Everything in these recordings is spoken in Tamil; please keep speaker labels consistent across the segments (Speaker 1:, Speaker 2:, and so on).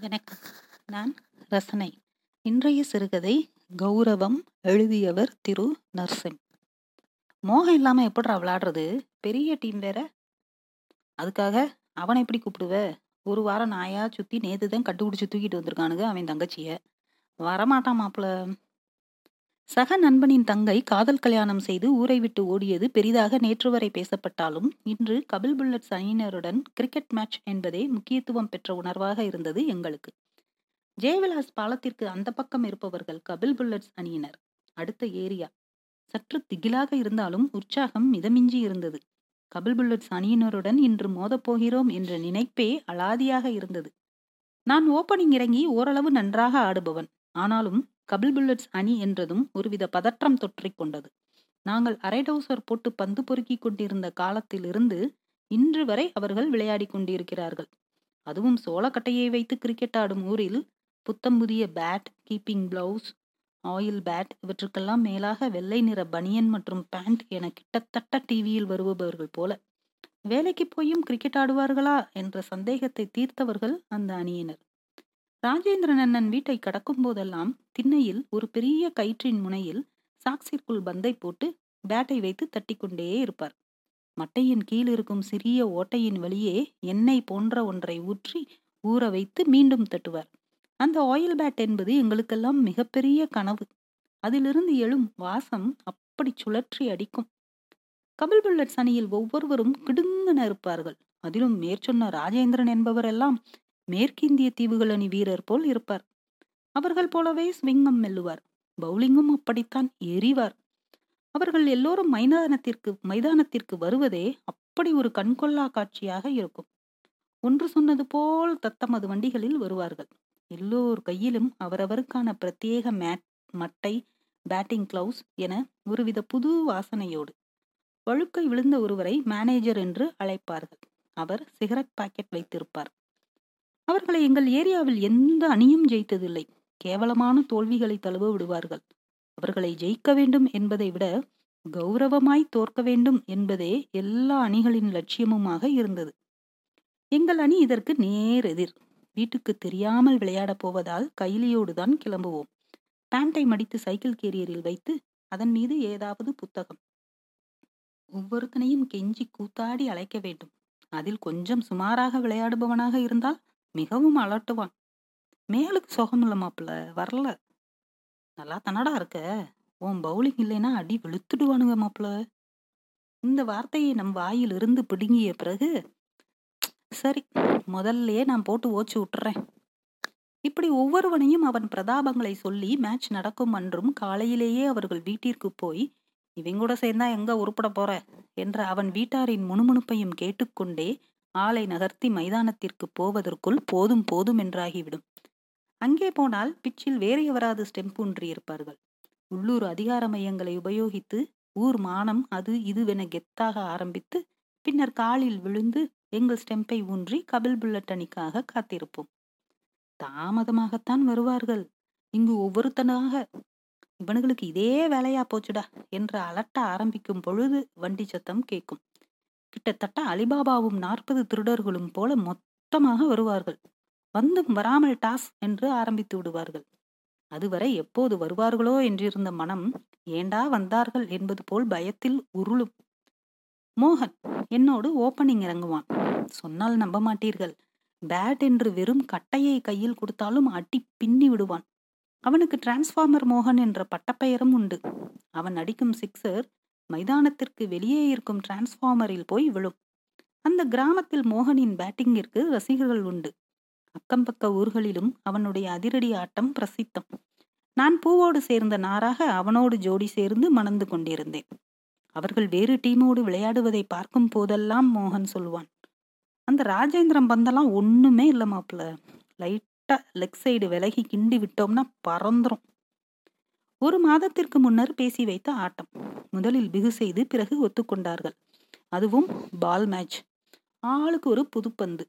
Speaker 1: வணக்கம் நான் ரசனை. இன்றைய சிறுகதை கௌரவம் எழுதியவர் திரு. நர்சிம். மோகம் இல்லாம எப்படிடா விளாடுறது பெரிய டீம் வேற. அதுக்காக அவனை எப்படி கூப்பிடுவ? ஒரு வாரம் நாயா சுத்தி நேத்து தான் கண்டுபிடிச்சி தூக்கிட்டு வந்திருக்கானுங்க அவன் தங்கச்சிய. வரமாட்டான் மாப்பிள்ள சக நண்பனின் தங்கை காதல் கல்யாணம் செய்து ஊரை விட்டு ஓடியது பெரிதாக நேற்று வரை பேசப்பட்டாலும் இன்று கபில் புல்லட்ஸ் அணியினருடன் கிரிக்கெட் மேட்ச் என்பதே முக்கியத்துவம் பெற்ற உணர்வாக இருந்தது எங்களுக்கு. ஜெயவிலாஸ் பாலத்திற்கு அந்த பக்கம் இருப்பவர்கள் கபில் புல்லட்ஸ் அணியினர். அடுத்த ஏரியா. சற்று திகிலாக இருந்தாலும் உற்சாகம் மிதமிஞ்சி இருந்தது. கபில் புல்லட்ஸ் அணியினருடன் இன்று மோதப்போகிறோம் என்ற நினைப்பே அலாதியாக இருந்தது. நான் ஓப்பனிங் இறங்கி ஓரளவு நன்றாக ஆடுபவன். ஆனாலும் கபில் புல்லட்ஸ் அணி என்றதும் ஒருவித பதற்றம் தொற்றிக் கொண்டது. நாங்கள் அரைடவுசர் போட்டு பந்து பொறுக்கிக் கொண்டிருந்த காலத்திலிருந்து இன்று வரை அவர்கள் விளையாடிக் கொண்டிருக்கிறார்கள். அதுவும் சோளக்கட்டையை வைத்து கிரிக்கெட் ஆடும் ஊரில் புத்தம் புதிய bat keeping gloves oil pad இவற்றுக்கெல்லாம் மேலாக வெள்ளை நிற பனியன் மற்றும் பேண்ட் என கிட்டத்தட்ட டிவியில் வருபவர்கள் போல. வேலைக்கு போயும் கிரிக்கெட் ஆடுவார்களா என்ற சந்தேகத்தை தீர்த்தவர்கள் அந்த அணியினர். ராஜேந்திரன் அண்ணன் வீட்டை கடக்கும் போதெல்லாம் திண்ணையில் ஒரு பெரிய கயிற்றின் முனையில் சாக்ஸிற்குள் பந்தை போட்டு பேட்டை வைத்து தட்டிக்கொண்டே இருப்பார். மட்டையின் கீழ் இருக்கும் சிறிய ஓட்டையின் வழியே எண்ணெய் போன்ற ஒன்றை ஊற்றி ஊற வைத்து மீண்டும் தட்டுவார். அந்த ஆயில் பேட் என்பது எங்களுக்கெல்லாம் மிகப்பெரிய கனவு. அதிலிருந்து எழும் வாசம் அப்படி சுழற்றி அடிக்கும். கபில் புல்லட் சனியில் ஒவ்வொருவரும் கிடுங்கன இருப்பார்கள். அதிலும் மேற்சொன்ன ராஜேந்திரன் என்பவரெல்லாம் மேற்கிந்திய தீவுகள் அணி வீரர் போல் இருப்பார். அவர்கள் போலவே ஸ்விங்கம் மெல்லுவார். பவுலிங்கும் அப்படித்தான் எரிவார் அவர்கள் எல்லோரும் மைதானத்திற்கு மைதானத்திற்கு வருவதே அப்படி ஒரு கண்கொள்ளா காட்சியாக இருக்கும். ஒன்று சொன்னது போல் தத்தமது வண்டிகளில் வருவார்கள். எல்லோர் கையிலும் அவரவருக்கான பிரத்யேக மேட் மட்டை பேட்டிங் கிளவுஸ் என ஒருவித புது வாசனையோடு வழுக்கை விழுந்த ஒருவரை மேனேஜர் என்று அழைப்பார்கள். அவர் சிகரெட் பாக்கெட் வைத்திருப்பார். அவர்களை எங்கள் ஏரியாவில் எந்த அணியும் ஜெயித்ததில்லை. கேவலமான தோல்விகளை தழுவ விடுவார்கள். அவர்களை ஜெயிக்க வேண்டும் என்பதை விட கௌரவமாய் தோற்க வேண்டும் என்பதே எல்லா அணிகளின் லட்சியமுமாக இருந்தது. எங்கள் அணி இதற்கு நேர் எதிர். வீட்டுக்கு தெரியாமல் விளையாடப் போவதால் கைலியோடு தான் கிளம்புவோம். பேண்டை மடித்து சைக்கிள் கேரியரில் வைத்து அதன் மீது ஏதாவது புத்தகம். ஒவ்வொருத்தனையும் கெஞ்சி கூத்தாடி அழைக்க வேண்டும். அதில் கொஞ்சம் சுமாராக விளையாடுபவனாக இருந்தால் மிகவும் அலட்டுவான். மேலுக்கு சுகம் மாப்பிள்ள வரல. நல்லா தன்னடா இருக்க. உன் பவுலிங் இல்லைன்னா அடி வெளுத்துடுவானுங்க மாப்பிள்ள. இந்த வார்த்தையை நம் வாயிலிருந்து பிடுங்கிய பிறகு சரி முதல்லயே நான் போட்டு ஓச்சு விட்டுறேன். இப்படி ஒவ்வொருவனையும் அவன் பிரதாபங்களை சொல்லி மேட்ச் நடக்கும் அன்றும் காலையிலேயே அவர்கள் வீட்டிற்கு போய் இவங்கூட சேர்ந்தா எங்க உருப்பட போற? என்ற அவன் வீட்டாரின் முணுமுணுப்பையும் கேட்டுக்கொண்டே ஆளை நகர்த்தி மைதானத்திற்கு போவதற்குள் போதும் போதும் என்றாகிவிடும். அங்கே போனால் பிச்சில் வேறு எவராது ஸ்டெம்ப் ஊன்றி இருப்பார்கள் உள்ளூர் அதிகார மையங்களை உபயோகித்து ஊர் மானம் அது இதுவென கெத்தாக ஆரம்பித்து பின்னர் காலில் விழுந்து எங்கள் ஸ்டெம்பை ஊன்றி கபில் புல்லட் அணிக்காக காத்திருப்போம். தாமதமாகத்தான் வருவார்கள். இங்கு ஒவ்வொருத்தனாக இவனுங்களுக்கு இதே வேலையா போச்சுடா என்று அலட்ட ஆரம்பிக்கும் பொழுது வண்டி சத்தம் கேட்கும். கிட்டத்தட்ட அலிபாபாவும் நாற்பது திருடர்களும் போல மொத்தமாக வருவார்கள். வந்தும் வராமல் டாஸ் என்று ஆரம்பித்து விடுவார்கள். அதுவரை எப்போது வருவார்களோ என்றிருந்த மனம் ஏண்டா வந்தார்கள்? என்பது போல் பயத்தில் உருளும். மோகன் என்னோடு ஓப்பனிங் இறங்குவான். சொன்னால் நம்ப மாட்டீர்கள். பேட் என்று வெறும் கட்டையை கையில் கொடுத்தாலும் அடி பின்னி விடுவான். அவனுக்கு டிரான்ஸ்ஃபார்மர் மோகன் என்ற பட்டப்பெயரும் உண்டு. அவன் அடிக்கும் சிக்ஸர் மைதானத்திற்கு வெளியே இருக்கும் டிரான்ஸ்ஃபார்மரில் போய் விழும். அந்த கிராமத்தில் மோகனின் பேட்டிங்கிற்கு ரசிகர்கள் உண்டு. அக்கம் பக்க ஊர்களிலும் அவனுடைய அதிரடி ஆட்டம் பிரசித்தம். நான் பூவோடு சேர்ந்த நாராக அவனோடு ஜோடி சேர்ந்து மணந்து கொண்டிருந்தேன். அவர்கள் வேறு டீமோடு விளையாடுவதை பார்க்கும் போதெல்லாம் மோகன் சொல்வான் அந்த ராஜேந்திரம் பந்தெல்லாம் ஒண்ணுமே இல்லை மாப்பிள்ள. லைட்டா லெக் சைடு விலகி கிண்டி விட்டோம்னா பறந்துரும். ஒரு மாதத்திற்கு முன்னர் பேசி வைத்த ஆட்டம். முதலில் பிகு செய்து பிறகு ஒத்துக்கொண்டார்கள். அதுவும் பால் மேட்ச் ஆளுக்கு ஒரு புதுப்பந்து.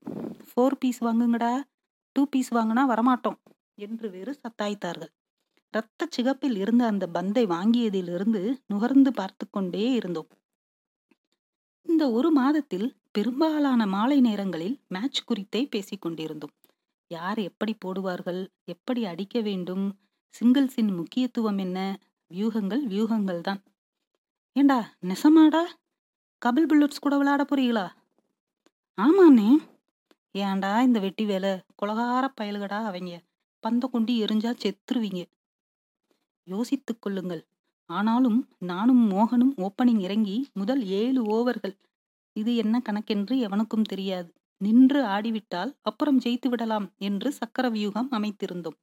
Speaker 1: ஃபோர் பீஸ் வாங்குங்கடா. டூ பீஸ் வாங்கினா வரமாட்டோம் என்று வேறு சத்தாய்த்தார்கள். இரத்த சிகப்பில் இருந்த அந்த பந்தை வாங்கியதிலிருந்து நுகர்ந்து பார்த்து கொண்டே இருந்தோம். இந்த ஒரு மாதத்தில் பெரும்பாலான மாலை நேரங்களில் மேட்ச் குறித்தே பேசிக் கொண்டிருந்தோம். யார் எப்படி போடுவார்கள்? எப்படி அடிக்க வேண்டும்? சிங்கிள்ஸின் முக்கியத்துவம் என்ன? வியூகங்கள் வியூகங்கள் தான். ஏண்டா நெசமாடா? கபில் புல்லட்ஸ் கூட விளையாட போறீங்களா? ஆமாண்ணே. ஏன்டா இந்த வெட்டி வேலை? குலகார பயல்கடா அவங்க. பந்த கொண்டு எரிஞ்சா செத்துருவீங்க. யோசித்துக் கொள்ளுங்கள். ஆனாலும் நானும் மோகனும் ஓப்பனிங் இறங்கி முதல் ஏழு ஓவர்கள். இது என்ன கணக்கென்று எவனுக்கும் தெரியாது. நின்று ஆடிவிட்டால் அப்புறம் ஜெயித்து விடலாம் என்று சக்கர வியூகம் அமைத்திருந்தோம்.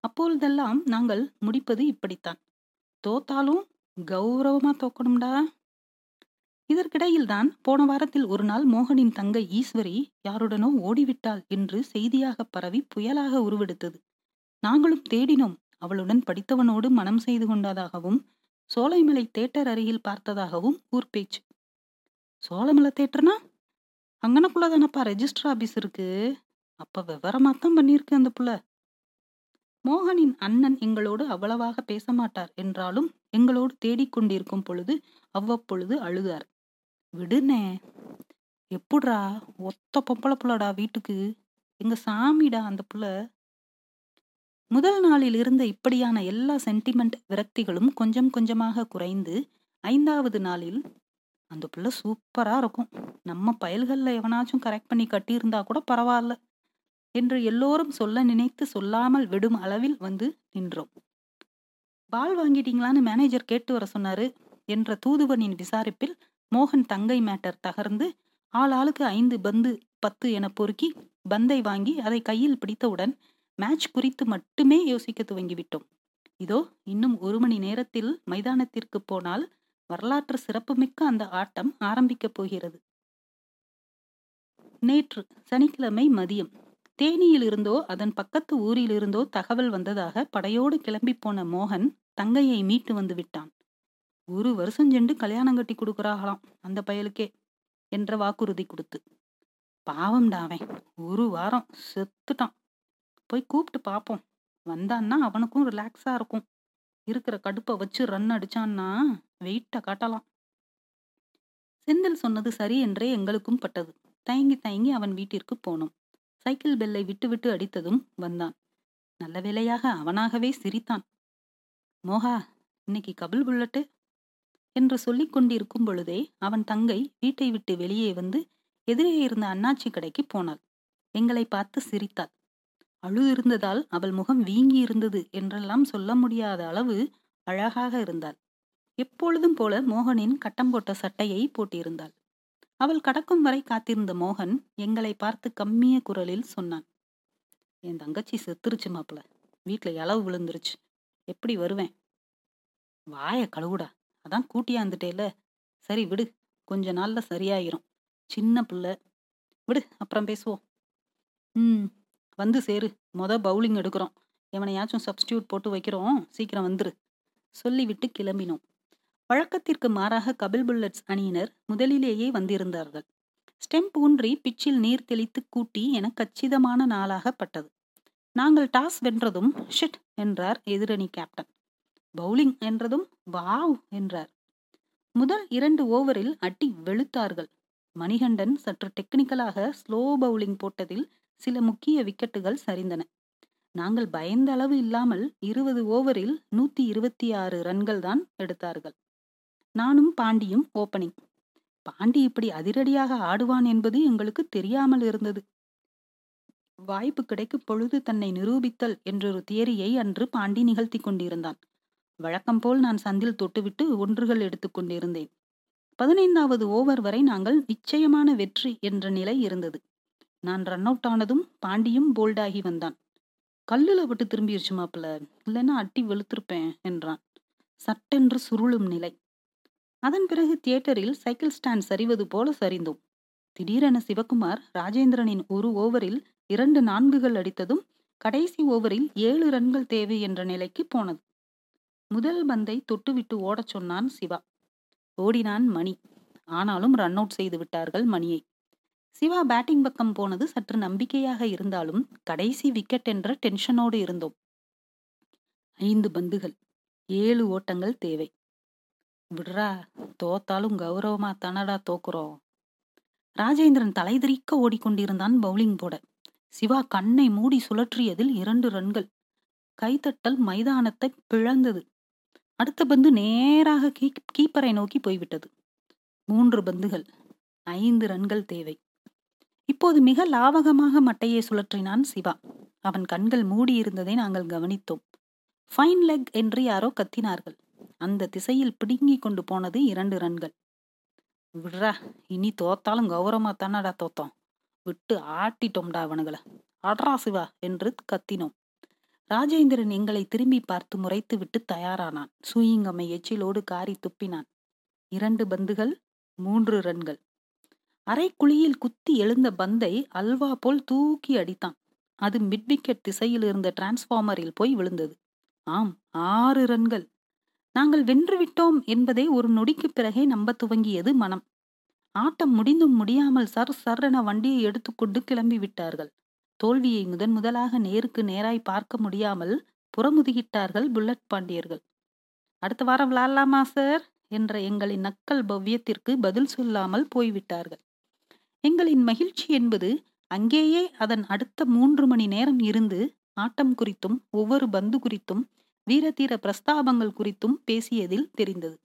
Speaker 1: அப்பொழுதெல்லாம் நாங்கள் முடிப்பது இப்படித்தான். தோத்தாலும் கௌரவமா தோக்கணும்டா. இதற்கிடையில்தான் போன வாரத்தில் ஒரு நாள் மோகனின் தங்கை ஈஸ்வரி யாருடனோ ஓடிவிட்டாள் என்று செய்தியாக பரவி புயலாக உருவெடுத்தது. நாங்களும் தேடினோம். அவளுடன் படித்தவனோடு மனம் செய்து கொண்டதாகவும் சோலைமலை தேட்டர் அருகில் பார்த்ததாகவும் ஊர் பேச்சு சோழமலை தேட்டர்னா அங்கனக்குள்ளதானப்பா ரெஜிஸ்டர் ஆபீஸ் இருக்கு. அப்ப விவரமாத்தான் பண்ணியிருக்கு அந்த புள்ள. மோகனின் அண்ணன் எங்களோடு அவ்வளவாக பேச மாட்டார் என்றாலும் எங்களோடு தேடிக்கொண்டிருக்கும் பொழுது அவ்வப்பொழுது அழுதார். விடுனே எப்புட்றா ஒத்த பொம்பளை புள்ளடா வீட்டுக்கு? எங்க சாமிடா அந்த புள்ள? முதல் நாளில் இருந்த இப்படியான எல்லா சென்டிமெண்ட் விரக்திகளும் கொஞ்சம் கொஞ்சமாக குறைந்து ஐந்தாவது நாளில் அந்த புள்ள சூப்பரா இருக்கும். நம்ம பயல்களில் எவனாச்சும் கரெக்ட் பண்ணி கட்டியிருந்தா கூட பரவாயில்ல. என்று எல்லோரும் சொல்ல நினைத்து சொல்லாமல் விடும் அளவில் வந்து நின்றோம். பால் வாங்கிட்டீங்களான்னு மேனேஜர் கேட்டு வர சொன்னாரு என்ற தூதுவனின் விசாரிப்பில் மோகன் தங்கை மேட்டர் தகர்ந்து ஆள் ஆளுக்கு ஐந்து பந்து பத்து என பொறுக்கி பந்தை வாங்கி அதை கையில் பிடித்தவுடன் மேட்ச் குறித்து மட்டுமே யோசிக்க துவங்கிவிட்டோம் இதோ இன்னும் ஒரு மணி நேரத்தில் மைதானத்திற்கு போனால் வரலாற்று சிறப்புமிக்க அந்த ஆட்டம் ஆரம்பிக்கப் போகிறது. நேற்று சனிக்கிழமை மதியம் தேனியில் இருந்தோ அதன் பக்கத்து ஊரில் இருந்தோ தகவல் வந்ததாக படையோடு கிளம்பி போன மோகன் தங்கையை மீட்டு வந்து விட்டான். ஒரு வருஷம் சென்று கல்யாணம் கட்டி கொடுக்குறாகலாம் அந்த பயலுக்கே என்ற வாக்குறுதி கொடுத்து. பாவம்டா அவன் ஒரு வாரம் செத்துட்டான். போய் கூப்பிட்டு பார்ப்போம் வந்தான்னா அவனுக்கும் ரிலாக்ஸா இருக்கும். இருக்கிற கடுப்பை வச்சு ரன் அடிச்சான்னா வெயிட்டை காட்டலாம். செந்தில் சொன்னது சரி என்றே எங்களுக்கும் பட்டது. தயங்கி தயங்கி அவன் வீட்டிற்கு போனோம். சைக்கிள் பெல்லை விட்டுவிட்டு அடித்ததும் வந்தான். நல்ல வேளையாக அவனாகவே சிரித்தான். மோகா இன்னைக்கு கபில் புல்லட்டு? என்று சொல்லிக் கொண்டிருக்கும் பொழுதே அவன் தங்கை வீட்டை விட்டு வெளியே வந்து எதிரே இருந்த அண்ணாச்சி கடைக்கு போனாள். எங்களை பார்த்து சிரித்தாள். அழு இருந்ததால் அவள் முகம் வீங்கி இருந்தது என்றெல்லாம் சொல்ல முடியாத அளவு அழகாக இருந்தாள். எப்பொழுதும் போல மோகனின் கட்டம் போட்ட சட்டையை போட்டிருந்தாள். அவள் கடக்கும் வரை காத்திருந்த மோகன் எங்களை பார்த்து கம்மிய குரலில் சொன்னான். என் தங்கச்சி செத்துருச்சு மாப்பிள. வீட்டுல இளவு விழுந்துருச்சு. எப்படி வருவேன்? வாய கழுவுடா. அதான் கூட்டியாந்துட்டேல சரி விடு. கொஞ்ச நாள்ல சரியாயிரும். சின்ன பிள்ளை. விடு அப்புறம் பேசுவோம். ம். வந்து சேரு. மொத பவுலிங் எடுக்கிறோம். எவனையாச்சும் சப்ஸ்டியூட் போட்டு வைக்கிறோம். சீக்கிரம் வந்துரு. சொல்லிவிட்டு கிளம்பினோம். வழக்கத்திற்கு மாறாக கபில் புல்லட்ஸ் அணியினர் முதலிலேயே வந்திருந்தார்கள். ஸ்டெம்ப் ஊன்றி பிச்சில் நீர் தெளித்து கூட்டி என கச்சிதமான நாளாகப்பட்டது நாங்கள் டாஸ் வென்றதும் ஷிட் என்றார் எதிரணி கேப்டன். பவுலிங் என்றதும் வாவ் என்றார். முதல் இரண்டு ஓவரில் அட்டி வெளுத்தார்கள். மணிகண்டன் சற்று டெக்னிக்கலாக ஸ்லோ பவுலிங் போட்டதில் சில முக்கிய விக்கெட்டுகள் சரிந்தன. நாங்கள் பயந்த அளவு இல்லாமல் இருபது ஓவரில் நூத்தி இருபத்தி ஆறு ரன்கள் தான் எடுத்தார்கள். நானும் பாண்டியும் ஓப்பனிங் பாண்டி இப்படி அதிரடியாக ஆடுவான் என்பது எங்களுக்கு தெரியாமல் இருந்தது. வாய்ப்பு கிடைக்கும் பொழுது தன்னை நிரூபித்தல் என்றொரு தியரியை அன்று பாண்டி நிகழ்த்தி கொண்டிருந்தான். வழக்கம் போல் நான் சந்தில் தொட்டுவிட்டு ஒன்றுகள் எடுத்துக்கொண்டிருந்தேன் பதினைந்தாவது ஓவர் வரை நாங்கள் நிச்சயமான வெற்றி என்ற நிலை இருந்தது. நான் ரன் அவுட் ஆனதும் பாண்டியும் போல்டாகி வந்தான். கல்லுல விட்டு திரும்பிடுச்சு மாப்பிள்ள. இல்லைன்னா அட்டி வெளுத்திருப்பேன் என்றான். சட்டென்று சுருளும் நிலை. அதன் பிறகு தியேட்டரில் சைக்கிள் ஸ்டாண்ட் சரிவது போல சரிந்தோம். திடீரென சிவகுமார் ராஜேந்திரனின் ஒரு ஓவரில் இரண்டு நான்குகள் அடித்ததும் கடைசி ஓவரில் ஏழு ரன்கள் தேவை என்ற நிலைக்கு போனது. முதல் பந்தை தொட்டுவிட்டு ஓடச் சொன்னான் சிவா. ஓடினான் மணி. ஆனாலும் ரன் அவுட் செய்து விட்டார்கள் மணியை. சிவா பேட்டிங் பக்கம் போனது சற்று நம்பிக்கையாக இருந்தாலும் கடைசி விக்கெட் என்ற டென்ஷனோடு இருந்தோம். ஐந்து பந்துகள் ஏழு ஓட்டங்கள் தேவை. விடுறா தோத்தாலும் கௌரவமா தானடா தோக்குறோம். ராஜேந்திரன் தலைதிரிக்க ஓடிக்கொண்டிருந்தான் பவுலிங் போட. சிவா கண்ணை மூடி சுழற்றியதில் இரண்டு ரன்கள். கைத்தட்டல் மைதானத்தை பிளந்தது. அடுத்த பந்து நேராக கீப்பரை நோக்கி போய்விட்டது. மூன்று பந்துகள் ஐந்து ரன்கள் தேவை. இப்போது மிக லாவகமாக மட்டையை சுழற்றினான் சிவா. அவன் கண்கள் மூடியிருந்ததை நாங்கள் கவனித்தோம். ஃபைன் லெக் என்று யாரோ கத்தினார்கள். அந்த திசையில் பிடுங்கி கொண்டு போனது இரண்டு ரன்கள். விடுறா இனி தோத்தாலும் கௌரவமா தானடா தோத்தோம். விட்டு ஆட்டிட்டோம்டா அவனுங்களை. அட்ரா சிவா என்று கத்தினோம். ராஜேந்திரன் எங்களை திரும்பி பார்த்து முறைத்து விட்டு தயாரானான். சூயிங்கம்மை எச்சிலோடு காரி துப்பினான். இரண்டு பந்துகள் மூன்று ரன்கள். அரைக்குழியில் குத்தி எழுந்த பந்தை அல்வா போல் தூக்கி அடித்தான். அது மிட்விக்கெட் திசையில் இருந்த டிரான்ஸ்ஃபார்மரில் போய் விழுந்தது. ஆம் ஆறு ரன்கள். நாங்கள் வென்றுவிட்டோம் என்பதை ஒரு நொடிக்கு பிறகே நம்ப துவங்கியது மனம். ஆட்டம் முடிந்தும் முடியாமல் சர் சர் என வண்டியை எடுத்துக்கொண்டு கிளம்பி விட்டார்கள். தோல்வியை முதன் முதலாக நேருக்கு நேராய் பார்க்க முடியாமல் புறமுதுகிட்டார்கள் புல்லட் பாண்டியர்கள். அடுத்த வாரம் விளாடலாமா சார்? என்ற எங்களின் நக்கல் பவ்யத்திற்கு பதில் சொல்லாமல் போய்விட்டார்கள். எங்களின் மகிழ்ச்சி என்பது அங்கேயே அதன் அடுத்த மூன்று மணி நேரம் இருந்து ஆட்டம் குறித்தும் ஒவ்வொரு பந்து குறித்தும் வீரதீர பிரஸ்தாபங்கள் குறித்தும் பேசியதில் தெரிந்தது.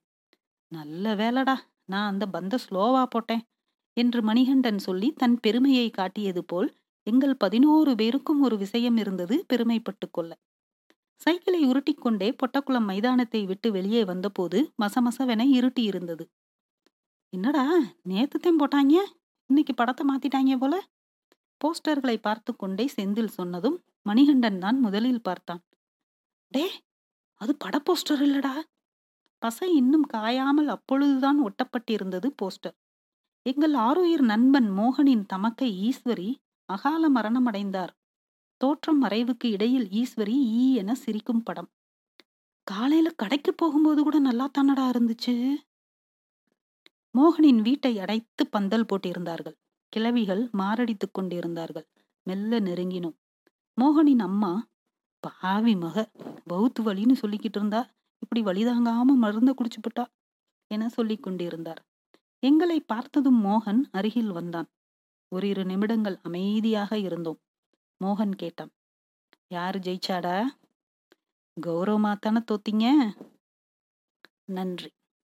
Speaker 1: நல்ல வேலடா நான் அந்த பந்த ஸ்லோவா போட்டேன் என்று மணிகண்டன் சொல்லி தன் பெருமையை காட்டியது போல் எங்கள் பதினோரு பேருக்கும் ஒரு விஷயம் இருந்தது பெருமைப்பட்டு கொள்ள. சைக்கிளை உருட்டிக்கொண்டே பொட்டக்குளம் மைதானத்தை விட்டு வெளியே வந்தபோது மசமசவென இருட்டி இருந்தது என்னடா நேத்துத்தையும் போட்டாங்க? இன்னைக்கு படத்தை மாத்திட்டாங்க போல? போஸ்டர்களை பார்த்து கொண்டே செந்தில் சொன்னதும் மணிகண்டன் தான் முதலில் பார்த்தான். டே அது பட போஸ்டர் இல்லடா. பசை இன்னும் காயாமல் அப்பொழுதுதான் ஒட்டப்பட்டிருந்தது போஸ்டர். எங்கள் ஆறுயிர் நண்பன் மோகனின் தமக்கை ஈஸ்வரி அகால மரணமடைந்தார். தோற்றம் மறைவுக்கு இடையில் ஈஸ்வரி ஈ என சிரிக்கும் படம். காலையில கடைக்கு போகும்போது கூட நல்லா தானடா இருந்துச்சு. மோகனின் வீட்டை அடைத்து பந்தல் போட்டிருந்தார்கள். கிழவிகள் மாரடித்துக் கொண்டிருந்தார்கள். மெல்ல நெருங்கினோம். மோகனின் அம்மா பாவி மக. பௌத்து வலின்னு சொல்லிக்கிட்டு இருந்தா இப்படி வழிதாங்காம மருந்த குடிச்சுப்பட்டா என சொல்லி கொண்டிருந்தார். எங்களை பார்த்ததும் மோகன் அருகில் வந்தான். ஒரு இரு நிமிடங்கள் அமைதியாக இருந்தோம். மோகன் கேட்டான் யாரு ஜெயிச்சாடா? கௌரவமாத்தான தானே தோத்தீங்க? நன்றி.